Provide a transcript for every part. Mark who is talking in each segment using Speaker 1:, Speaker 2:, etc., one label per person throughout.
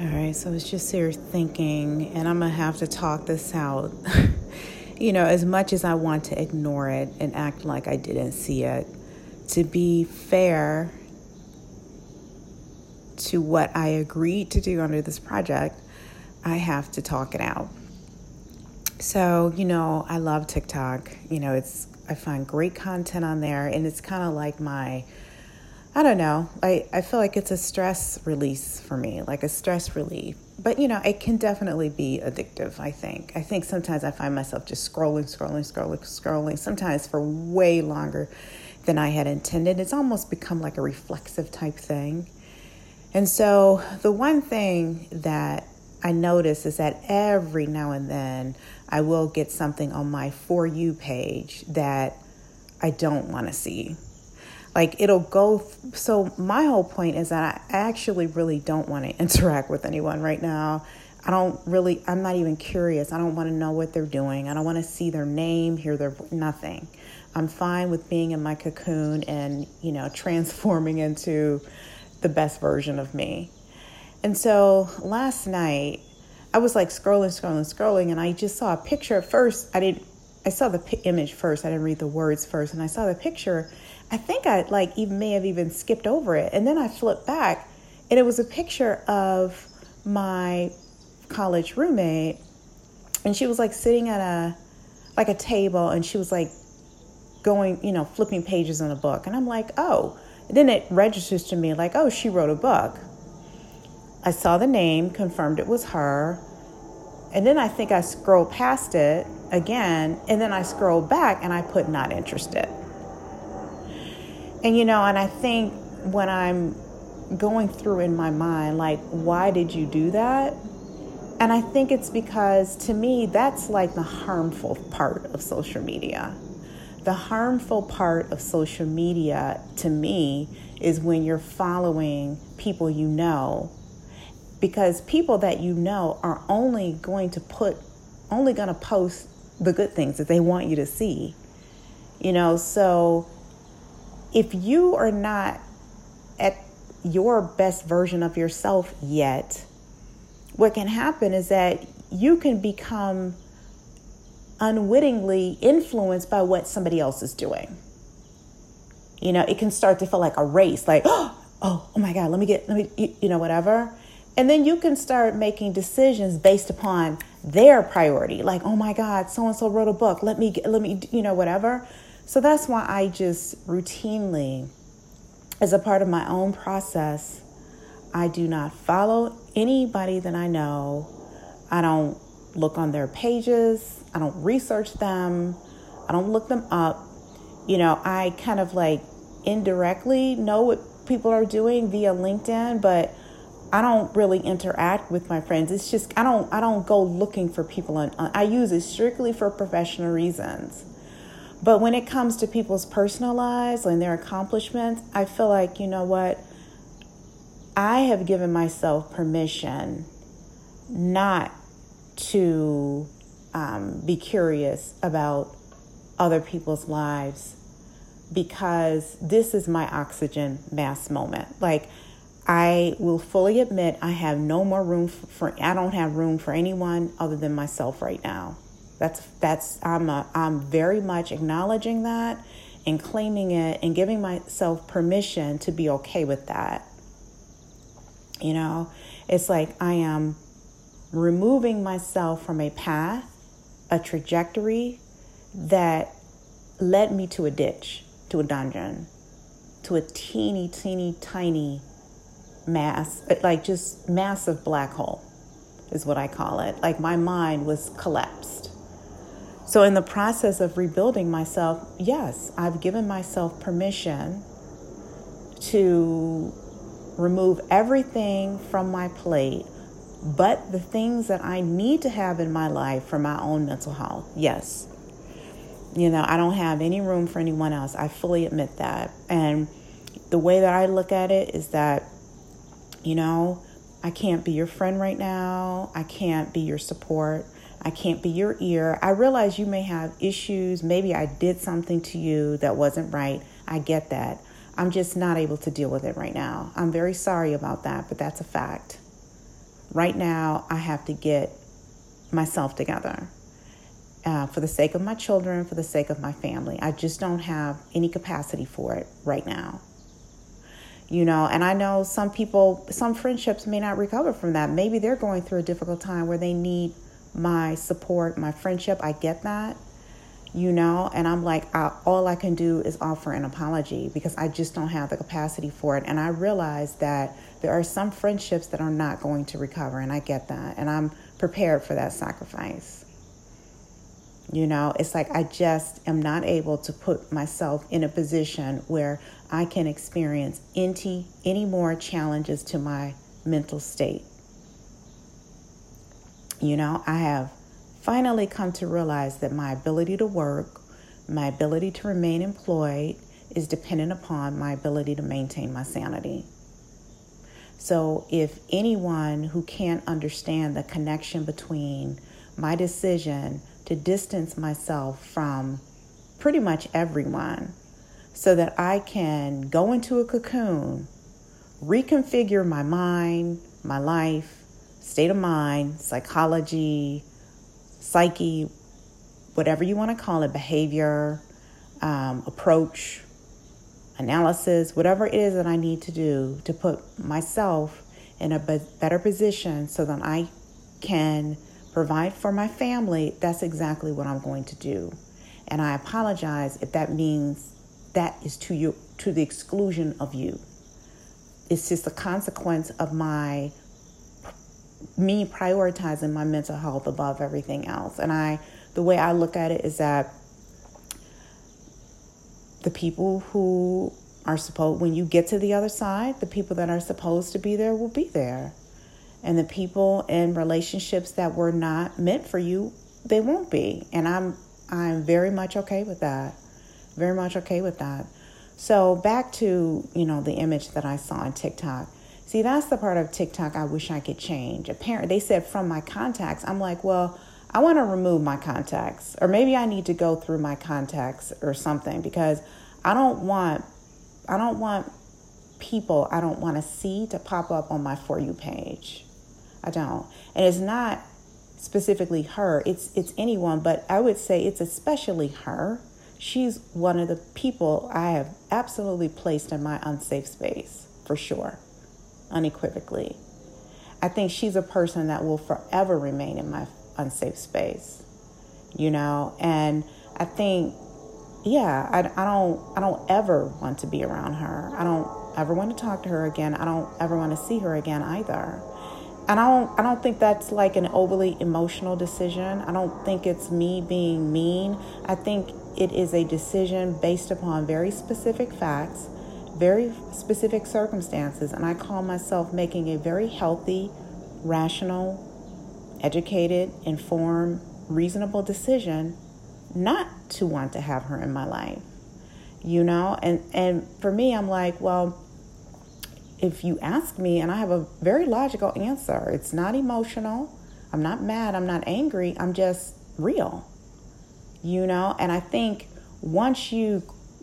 Speaker 1: All right, so I was just here thinking, and I'm gonna have to talk this out. you know, as much as I want to ignore it and act like I didn't see it, to be fair to what I agreed to do under this project, I have to talk it out. So, you know, I love TikTok. You know, it's I find great content on there and it's kind of like my I don't know. I, I feel like it's a stress release for me, like a stress relief. But, you know, it can definitely be addictive, I think. I think sometimes I find myself just scrolling, scrolling, scrolling, scrolling, sometimes for way longer than I had intended. It's almost become like a reflexive type thing. And so, the one thing that I notice is that every now and then I will get something on my For You page that I don't want to see like it'll go so my whole point is that i actually really don't want to interact with anyone right now. I don't really i'm not even curious. I don't want to know what they're doing. I don't want to see their name hear their nothing. I'm fine with being in my cocoon and you know transforming into the best version of me. And so last night i was like scrolling scrolling scrolling and i just saw a picture at first. I didn't i saw the p- image first i didn't read the words first and i saw the picture I think I like even may have even skipped over it. And then I flipped back and it was a picture of my college roommate and she was like sitting at a like a table and she was like going, you know, flipping pages in a book. And I'm like, "Oh." And then it registers to me like, "Oh, she wrote a book." I saw the name, confirmed it was her. And then I think I scroll past it again, and then I scroll back and I put not interested. And you know, and I think when I'm going through in my mind, like, why did you do that? And I think it's because to me, that's like the harmful part of social media. The harmful part of social media to me is when you're following people you know, because people that you know are only going to put, only going to post the good things that they want you to see. You know, so if you are not at your best version of yourself yet, what can happen is that you can become unwittingly influenced by what somebody else is doing. You know, it can start to feel like a race, like, oh, oh my God, let me get, let me, you know, whatever. And then you can start making decisions based upon their priority, like, oh my God, so and so wrote a book, let me, let me, you know, whatever. So that's why I just routinely, as a part of my own process, I do not follow anybody that I know. I don't look on their pages. I don't research them. I don't look them up. You know, I kind of like indirectly know what people are doing via LinkedIn, but I don't really interact with my friends. It's just I don't I don't go looking for people on, I use it strictly for professional reasons. But when it comes to people's personal lives and their accomplishments, I feel like, you know what? I have given myself permission not to um, be curious about other people's lives because this is my oxygen mass moment. Like, I will fully admit I have no more room for, I don't have room for anyone other than myself right now. That's that's I'm a, I'm very much acknowledging that and claiming it and giving myself permission to be okay with that. You know, it's like I am removing myself from a path, a trajectory that led me to a ditch, to a dungeon, to a teeny, teeny, tiny mass, like just massive black hole is what I call it. Like my mind was collapsed. So, in the process of rebuilding myself, yes, I've given myself permission to remove everything from my plate, but the things that I need to have in my life for my own mental health. Yes. You know, I don't have any room for anyone else. I fully admit that. And the way that I look at it is that, you know, I can't be your friend right now. I can't be your support. I can't be your ear. I realize you may have issues. Maybe I did something to you that wasn't right. I get that. I'm just not able to deal with it right now. I'm very sorry about that, but that's a fact. right now I have to get myself together. Uh, for the sake of my children, for the sake of my family. I just don't have any capacity for it right now. You know, and I know some people, some friendships may not recover from that. Maybe they're going through a difficult time where they need my support, my friendship. I get that you know and i'm like I, all i can do is offer an apology because i just don't have the capacity for it and i realize that there are some friendships that are not going to recover and i get that and i'm prepared for that sacrifice you know it's like i just am not able to put myself in a position where i can experience any any more challenges to my mental state you know i have finally come to realize that my ability to work, my ability to remain employed, is dependent upon my ability to maintain my sanity. So, if anyone who can't understand the connection between my decision to distance myself from pretty much everyone so that I can go into a cocoon, reconfigure my mind, my life, state of mind, psychology, psyche, whatever you want to call it, behavior, um, approach, analysis, whatever it is that I need to do to put myself in a better position so that I can provide for my family, that's exactly what I'm going to do. And I apologize if that means that is to you to the exclusion of you. It's just a consequence of my me prioritizing my mental health above everything else. And I, the way I look at it is that the people who are supposed, when you get to the other side, the people that are supposed to be there will be there. And the people in relationships that were not meant for you, they won't be. And I'm, I'm very much okay with that. Very much okay with that. So back to, you know, the image that I saw on TikTok See, that's the part of TikTok I wish I could change. Apparently, they said from my contacts. I'm like, well, I want to remove my contacts, or maybe I need to go through my contacts or something because I don't want, I don't want people I don't want to see to pop up on my for you page. I don't, and it's not specifically her. It's it's anyone, but I would say it's especially her. She's one of the people I have absolutely placed in my unsafe space for sure unequivocally. I think she's a person that will forever remain in my unsafe space, you know, and I think, yeah, I, I don't, I don't ever want to be around her. I don't ever want to talk to her again. I don't ever want to see her again either. And I don't, I don't think that's like an overly emotional decision. I don't think it's me being mean. I think it is a decision based upon very specific facts very specific circumstances, and I call myself making a very healthy, rational, educated, informed, reasonable decision not to want to have her in my life. You know, and and for me I'm like, well, if you ask me and I have a very logical answer. It's not emotional. I'm not mad, I'm not angry, I'm just real. You know, and I think once you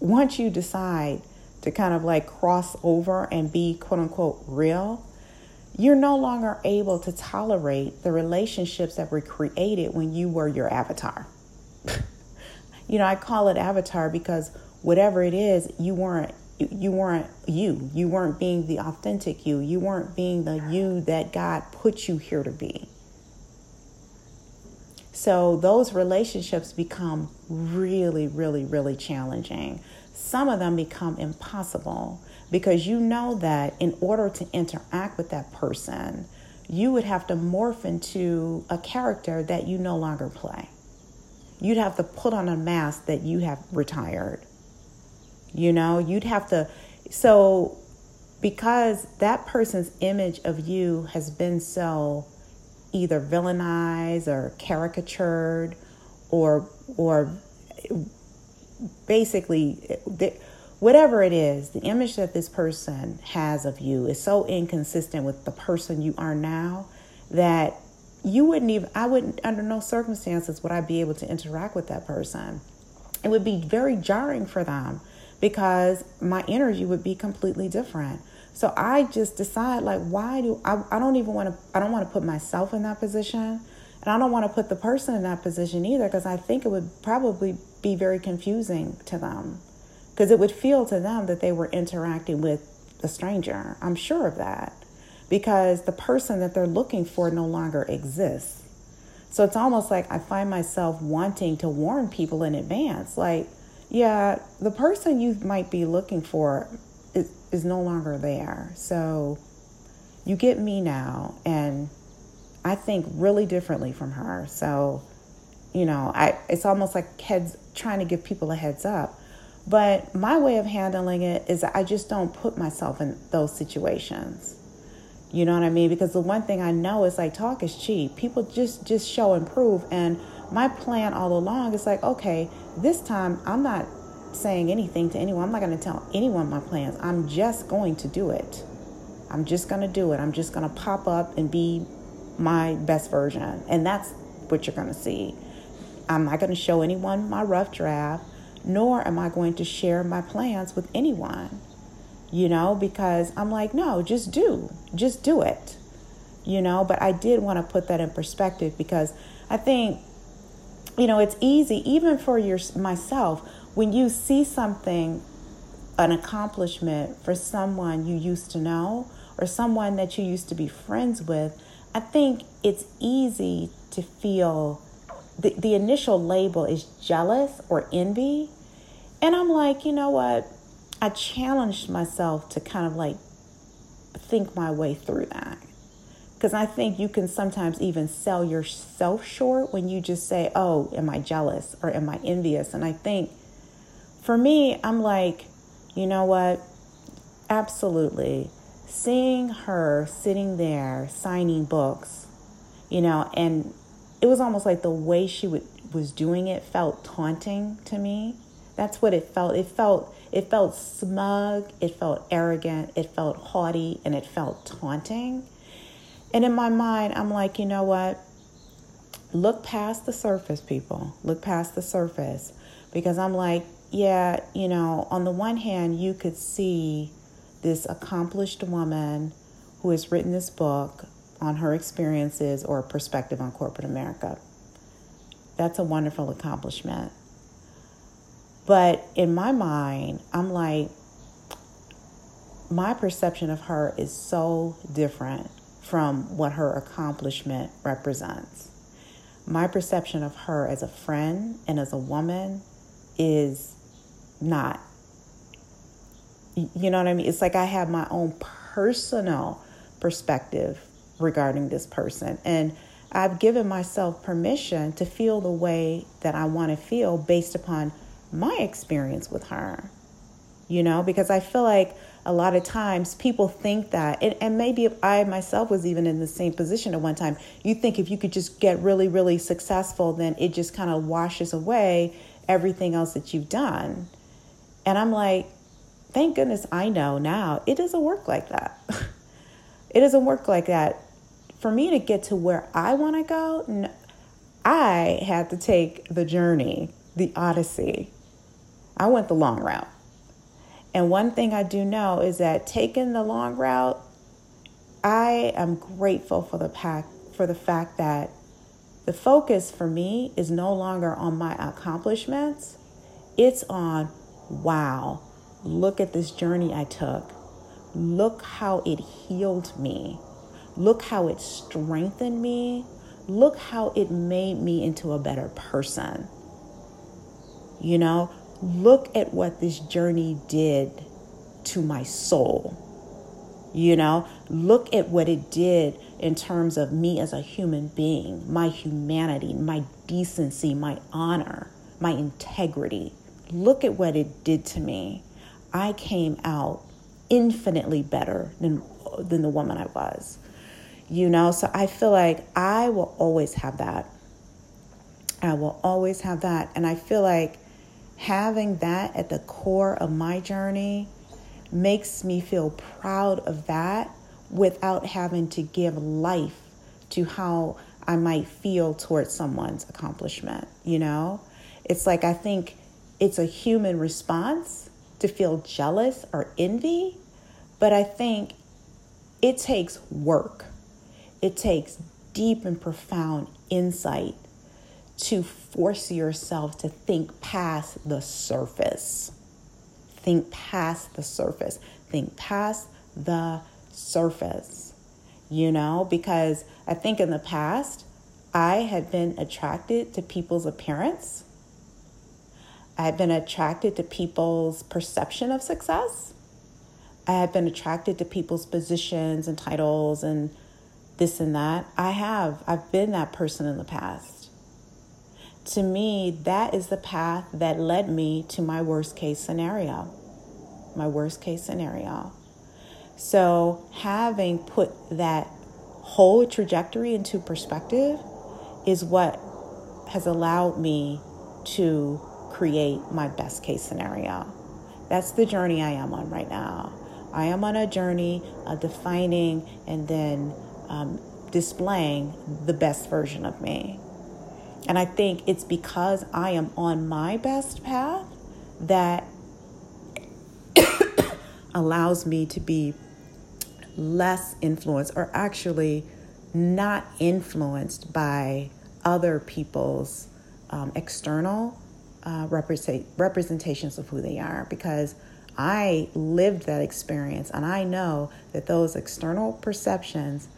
Speaker 1: once you decide to kind of like cross over and be quote unquote real, you're no longer able to tolerate the relationships that were created when you were your avatar. you know, I call it avatar because whatever it is, you weren't you weren't you. You weren't being the authentic you. You weren't being the you that God put you here to be. So those relationships become really, really, really challenging some of them become impossible because you know that in order to interact with that person, you would have to morph into a character that you no longer play. You'd have to put on a mask that you have retired. You know, you'd have to. So, because that person's image of you has been so either villainized or caricatured or or basically whatever it is, the image that this person has of you is so inconsistent with the person you are now that you wouldn't even, I wouldn't, under no circumstances would I be able to interact with that person. It would be very jarring for them because my energy would be completely different. So I just decide like why do I I don't even want to I don't want to put myself in that position and I don't want to put the person in that position either because I think it would probably be very confusing to them because it would feel to them that they were interacting with a stranger. I'm sure of that because the person that they're looking for no longer exists. So it's almost like I find myself wanting to warn people in advance like yeah, the person you might be looking for is, no longer there. So you get me now, and I think really differently from her. So, you know, I it's almost like heads trying to give people a heads up. But my way of handling it is I just don't put myself in those situations. You know what I mean? Because the one thing I know is like talk is cheap. People just just show and prove and my plan all along is like, okay, this time I'm not saying anything to anyone. I'm not going to tell anyone my plans. I'm just going to do it. I'm just going to do it. I'm just going to pop up and be my best version. And that's what you're going to see. I'm not going to show anyone my rough draft, nor am I going to share my plans with anyone, you know, because I'm like, no, just do, just do it, you know. But I did want to put that in perspective because I think you know, it's easy even for your myself when you see something an accomplishment for someone you used to know or someone that you used to be friends with, I think it's easy to feel the, the initial label is jealous or envy. And I'm like, you know what? I challenged myself to kind of like think my way through that. Because I think you can sometimes even sell yourself short when you just say, oh, am I jealous or am I envious? And I think for me, I'm like, you know what? Absolutely. Seeing her sitting there signing books, you know, and it was almost like the way she would, was doing it felt taunting to me. That's what it felt. It felt it felt smug, it felt arrogant, it felt haughty, and it felt taunting. And in my mind, I'm like, you know what? Look past the surface, people. Look past the surface. Because I'm like, yeah, you know, on the one hand, you could see this accomplished woman who has written this book on her experiences or perspective on corporate America. That's a wonderful accomplishment. But in my mind, I'm like, my perception of her is so different from what her accomplishment represents. My perception of her as a friend and as a woman is not. You know what I mean? It's like I have my own personal perspective regarding this person. And I've given myself permission to feel the way that I want to feel based upon my experience with her. You know, because I feel like a lot of times people think that, and, and maybe if I myself was even in the same position at one time, you think if you could just get really, really successful, then it just kind of washes away everything else that you've done. And I'm like, thank goodness I know now it doesn't work like that. it doesn't work like that. For me to get to where I want to go, I had to take the journey, the odyssey. I went the long route. And one thing I do know is that taking the long route, I am grateful for the pack for the fact that the focus for me is no longer on my accomplishments. It's on, wow, look at this journey I took. Look how it healed me. Look how it strengthened me. Look how it made me into a better person. You know, look at what this journey did to my soul. You know, look at what it did in terms of me as a human being, my humanity, my decency, my honor, my integrity. Look at what it did to me. I came out infinitely better than than the woman I was. You know, so I feel like I will always have that. I will always have that and I feel like having that at the core of my journey makes me feel proud of that without having to give life to how I might feel towards someone's accomplishment, you know? It's like I think it's a human response to feel jealous or envy, But I think it takes work, it takes deep and profound insight to force yourself to think past the surface. Think past the surface. Think past the surface. You know, because I think in the past, I had been attracted to people's appearance. I had been attracted to people's perception of success. I had been attracted to people's positions and titles and this and that. I have. I've been that person in the past. To me, that is the path that led me to my worst case scenario. My worst case scenario. So, having put that whole trajectory into perspective is what has allowed me to create my best case scenario. That's the journey I am on right now. I am on a journey of defining and then um, displaying the best version of me. And I think it's because I am on my best path that allows me to be less influenced or actually not influenced by other people's um, external uh, represent, representations of who they are. Because I lived that experience and I know that those external perceptions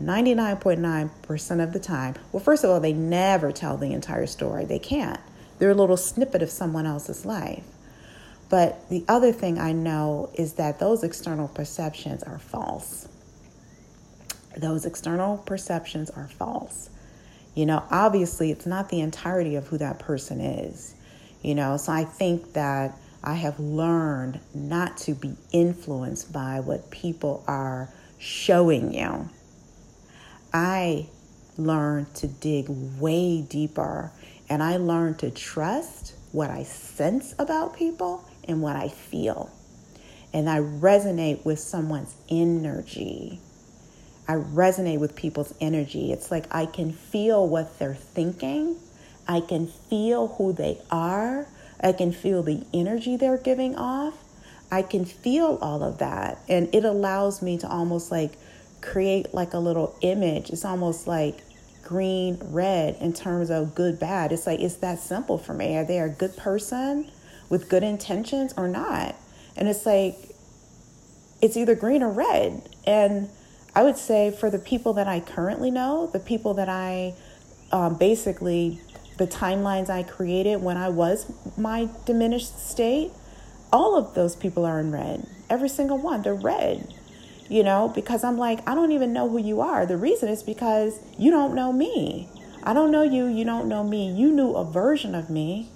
Speaker 1: 99.9% of the time, well, first of all, they never tell the entire story. They can't. They're a little snippet of someone else's life. But the other thing I know is that those external perceptions are false. Those external perceptions are false. You know, obviously, it's not the entirety of who that person is. You know, so I think that I have learned not to be influenced by what people are showing you. I learned to dig way deeper and I learned to trust what I sense about people and what I feel. And I resonate with someone's energy. I resonate with people's energy. It's like I can feel what they're thinking I can feel who they are. I can feel the energy they're giving off. I can feel all of that. And it allows me to almost like create like a little image. It's almost like green, red in terms of good, bad. It's like, it's that simple for me. Are they a good person with good intentions or not? And it's like, it's either green or red. And I would say for the people that I currently know, the people that I um, basically the timelines I created when I was my diminished state, all of those people are in red. Every single one, they're red. You know, because I'm like, I don't even know who you are. The reason is because you don't know me. I don't know you, you don't know me. You knew a version of me.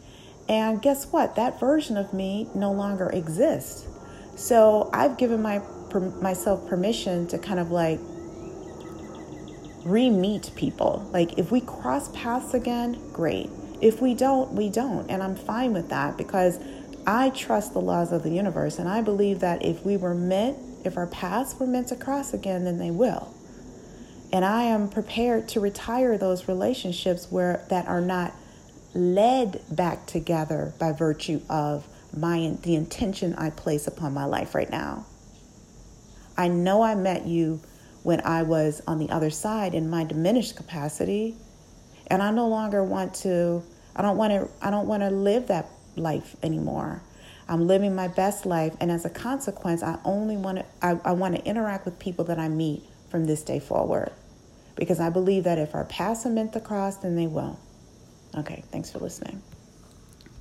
Speaker 1: And guess what? That version of me no longer exists. So I've given my myself permission to kind of like re meet people. Like, if we cross paths again, great. If we don't, we don't. And I'm fine with that because I trust the laws of the universe. And I believe that if we were meant, if our paths were meant to cross again, then they will. And I am prepared to retire those relationships where that are not led back together by virtue of my the intention I place upon my life right now. I know I met you when I was on the other side in my diminished capacity. And I no longer want to, I don't want to, I don't want to live that life anymore. I'm living my best life. And as a consequence, I only want to, I, I want to interact with people that I meet from this day forward. Because I believe that if our paths are meant to cross, then they will. Okay, thanks for listening.